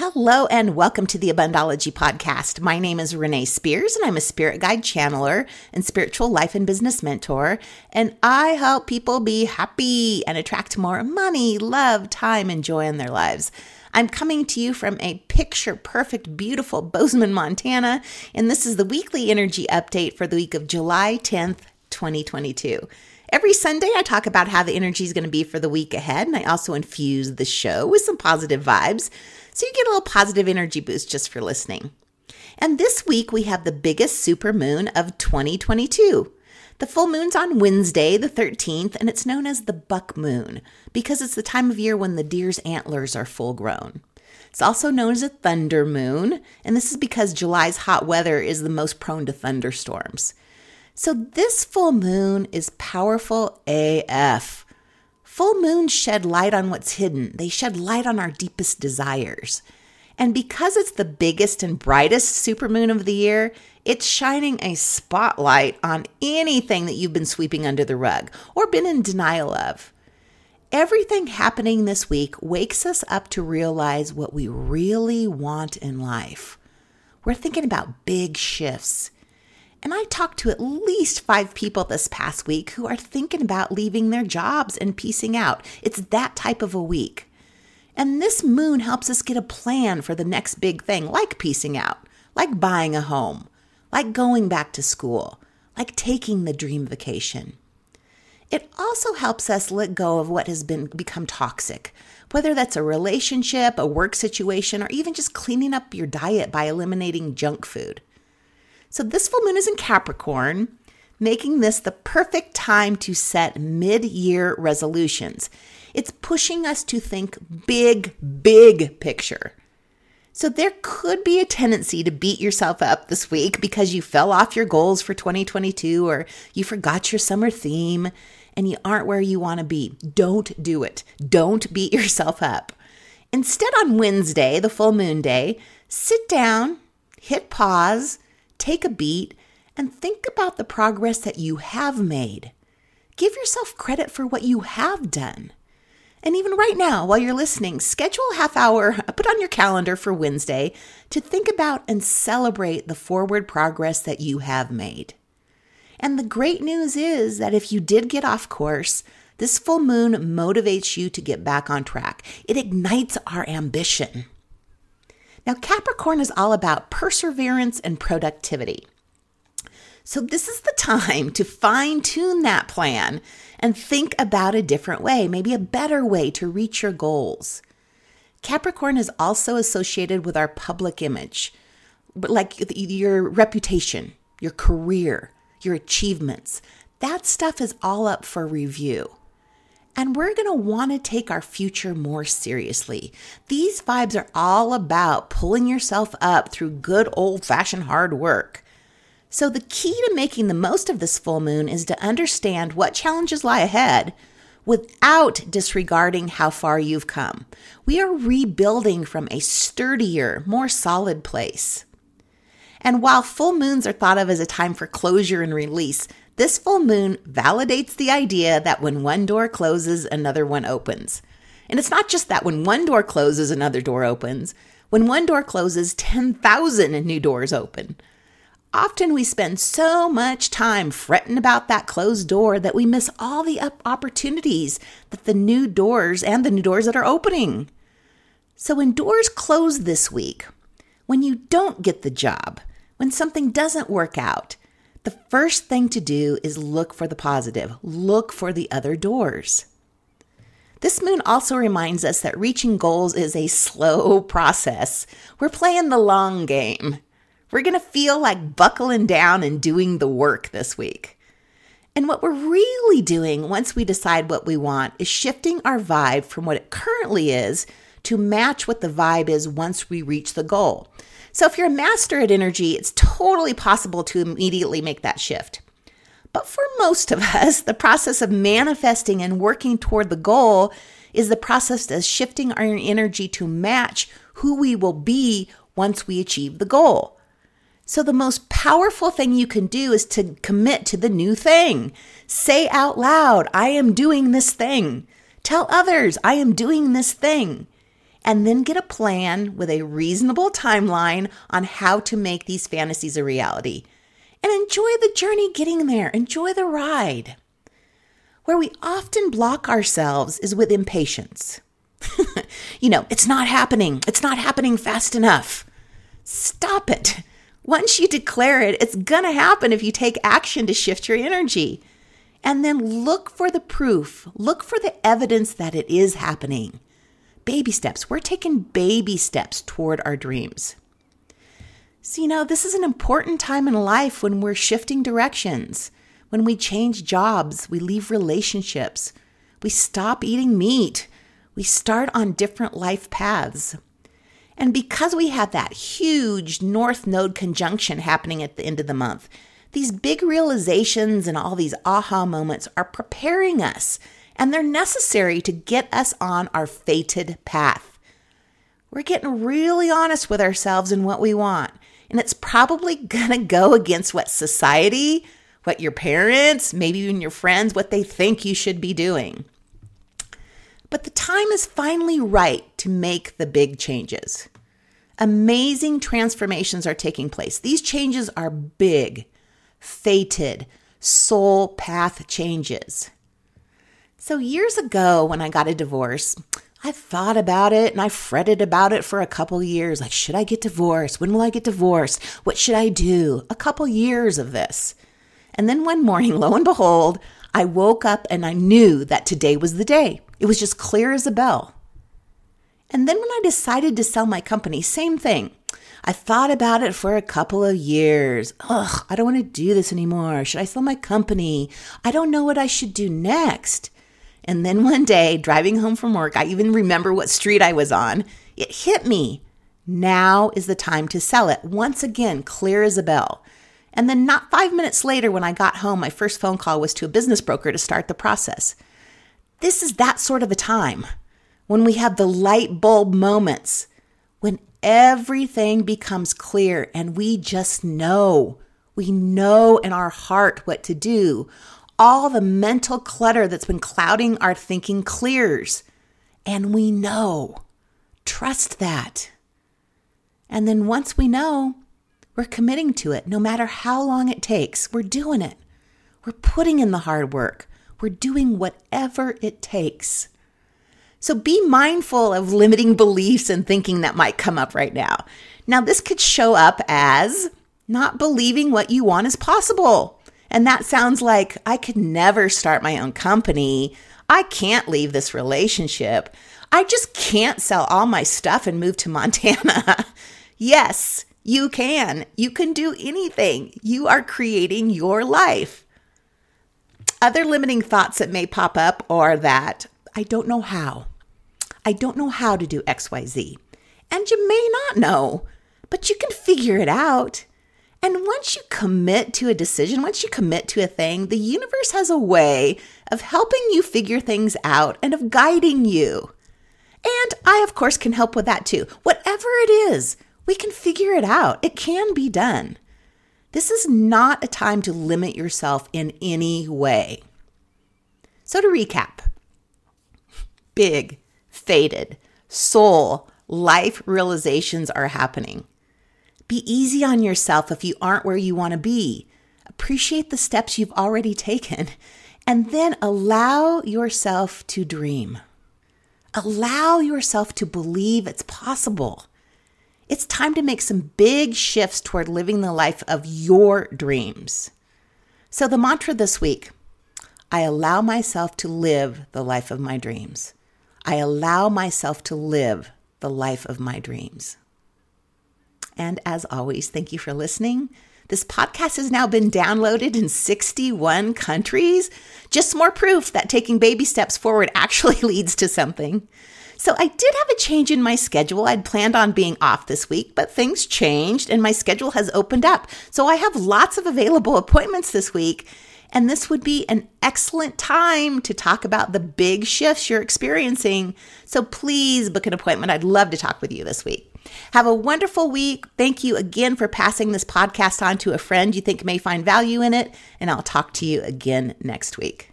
Hello and welcome to the Abundology Podcast. My name is Renee Spears and I'm a spirit guide channeler and spiritual life and business mentor. And I help people be happy and attract more money, love, time, and joy in their lives. I'm coming to you from a picture perfect, beautiful Bozeman, Montana. And this is the weekly energy update for the week of July 10th, 2022. Every Sunday, I talk about how the energy is going to be for the week ahead, and I also infuse the show with some positive vibes. So you get a little positive energy boost just for listening. And this week we have the biggest super moon of 2022. The full moon's on Wednesday, the 13th, and it's known as the buck moon because it's the time of year when the deer's antlers are full grown. It's also known as a thunder moon, and this is because July's hot weather is the most prone to thunderstorms. So this full moon is powerful AF. Full moons shed light on what's hidden, they shed light on our deepest desires. And because it's the biggest and brightest supermoon of the year, it's shining a spotlight on anything that you've been sweeping under the rug or been in denial of. Everything happening this week wakes us up to realize what we really want in life. We're thinking about big shifts and I talked to at least five people this past week who are thinking about leaving their jobs and piecing out. It's that type of a week. And this moon helps us get a plan for the next big thing, like piecing out, like buying a home, like going back to school, like taking the dream vacation. It also helps us let go of what has been become toxic, whether that's a relationship, a work situation, or even just cleaning up your diet by eliminating junk food. So this full moon is in Capricorn, making this the perfect time to set mid year resolutions. It's pushing us to think big, big picture. So there could be a tendency to beat yourself up this week because you fell off your goals for 2022 or you forgot your summer theme and you aren't where you want to be. Don't do it. Don't beat yourself up. Instead, on Wednesday, the full moon day, sit down, hit pause, take a beat, and think about the progress that you have made. Give yourself credit for what you have done. And even right now, while you're listening, schedule a half hour, put on your calendar for Wednesday to think about and celebrate the forward progress that you have made. And the great news is that if you did get off course, this full moon motivates you to get back on track. It ignites our ambition. Now, Capricorn is all about perseverance and productivity. So, this is the time to fine tune that plan and think about a different way, maybe a better way to reach your goals. Capricorn is also associated with our public image, like your reputation, your career, your achievements. That stuff is all up for review. And we're going to want to take our future more seriously. These vibes are all about pulling yourself up through good old fashioned hard work. So, the key to making the most of this full moon is to understand what challenges lie ahead without disregarding how far you've come. We are rebuilding from a sturdier, more solid place. And while full moons are thought of as a time for closure and release, this full moon validates the idea that when one door closes, another one opens. And it's not just that when one door closes, another door opens. When one door closes, 10,000 new doors open. Often we spend so much time fretting about that closed door that we miss all the opportunities that the new doors and the new doors that are opening. So when doors close this week, when you don't get the job, when something doesn't work out, the first thing to do is look for the positive, look for the other doors. This moon also reminds us that reaching goals is a slow process. We're playing the long game. We're going to feel like buckling down and doing the work this week. And what we're really doing once we decide what we want is shifting our vibe from what it currently is to match what the vibe is once we reach the goal. So if you're a master at energy, it's totally possible to immediately make that shift. But for most of us, the process of manifesting and working toward the goal is the process of shifting our energy to match who we will be once we achieve the goal. So, the most powerful thing you can do is to commit to the new thing. Say out loud, I am doing this thing. Tell others, I am doing this thing and then get a plan with a reasonable timeline on how to make these fantasies a reality. And enjoy the journey getting there, enjoy the ride. Where we often block ourselves is with impatience. you know, it's not happening, it's not happening fast enough. Stop it. Once you declare it, it's gonna happen if you take action to shift your energy. And then look for the proof, look for the evidence that it is happening baby steps. We're taking baby steps toward our dreams. So, you know, this is an important time in life when we're shifting directions, when we change jobs, we leave relationships, we stop eating meat, we start on different life paths. And because we have that huge North Node conjunction happening at the end of the month, these big realizations and all these aha moments are preparing us and they're necessary to get us on our fated path. We're getting really honest with ourselves and what we want, and it's probably gonna go against what society, what your parents, maybe even your friends, what they think you should be doing. But the time is finally right to make the big changes. Amazing transformations are taking place. These changes are big, fated, soul path changes. So, years ago, when I got a divorce, I thought about it and I fretted about it for a couple years. Like, should I get divorced? When will I get divorced? What should I do? A couple years of this. And then one morning, lo and behold, I woke up and I knew that today was the day. It was just clear as a bell. And then when I decided to sell my company, same thing. I thought about it for a couple of years. Ugh, I don't want to do this anymore. Should I sell my company? I don't know what I should do next. And then one day, driving home from work, I even remember what street I was on. It hit me. Now is the time to sell it. Once again, clear as a bell. And then, not five minutes later, when I got home, my first phone call was to a business broker to start the process. This is that sort of a time when we have the light bulb moments, when everything becomes clear and we just know. We know in our heart what to do all the mental clutter that's been clouding our thinking clears. And we know. Trust that. And then once we know, we're committing to it no matter how long it takes. We're doing it. We're putting in the hard work. We're doing whatever it takes. So be mindful of limiting beliefs and thinking that might come up right now. Now, this could show up as not believing what you want is possible. And that sounds like I could never start my own company. I can't leave this relationship. I just can't sell all my stuff and move to Montana. yes, you can. You can do anything. You are creating your life. Other limiting thoughts that may pop up are that I don't know how. I don't know how to do XYZ. And you may not know, but you can figure it out. And once you commit to a decision, once you commit to a thing, the universe has a way of helping you figure things out and of guiding you. And I, of course, can help with that too. Whatever it is, we can figure it out. It can be done. This is not a time to limit yourself in any way. So, to recap big, fated, soul, life realizations are happening. Be easy on yourself if you aren't where you want to be. Appreciate the steps you've already taken and then allow yourself to dream. Allow yourself to believe it's possible. It's time to make some big shifts toward living the life of your dreams. So, the mantra this week I allow myself to live the life of my dreams. I allow myself to live the life of my dreams. And as always, thank you for listening. This podcast has now been downloaded in 61 countries. Just more proof that taking baby steps forward actually leads to something. So, I did have a change in my schedule. I'd planned on being off this week, but things changed and my schedule has opened up. So, I have lots of available appointments this week. And this would be an excellent time to talk about the big shifts you're experiencing. So, please book an appointment. I'd love to talk with you this week. Have a wonderful week. Thank you again for passing this podcast on to a friend you think may find value in it. And I'll talk to you again next week.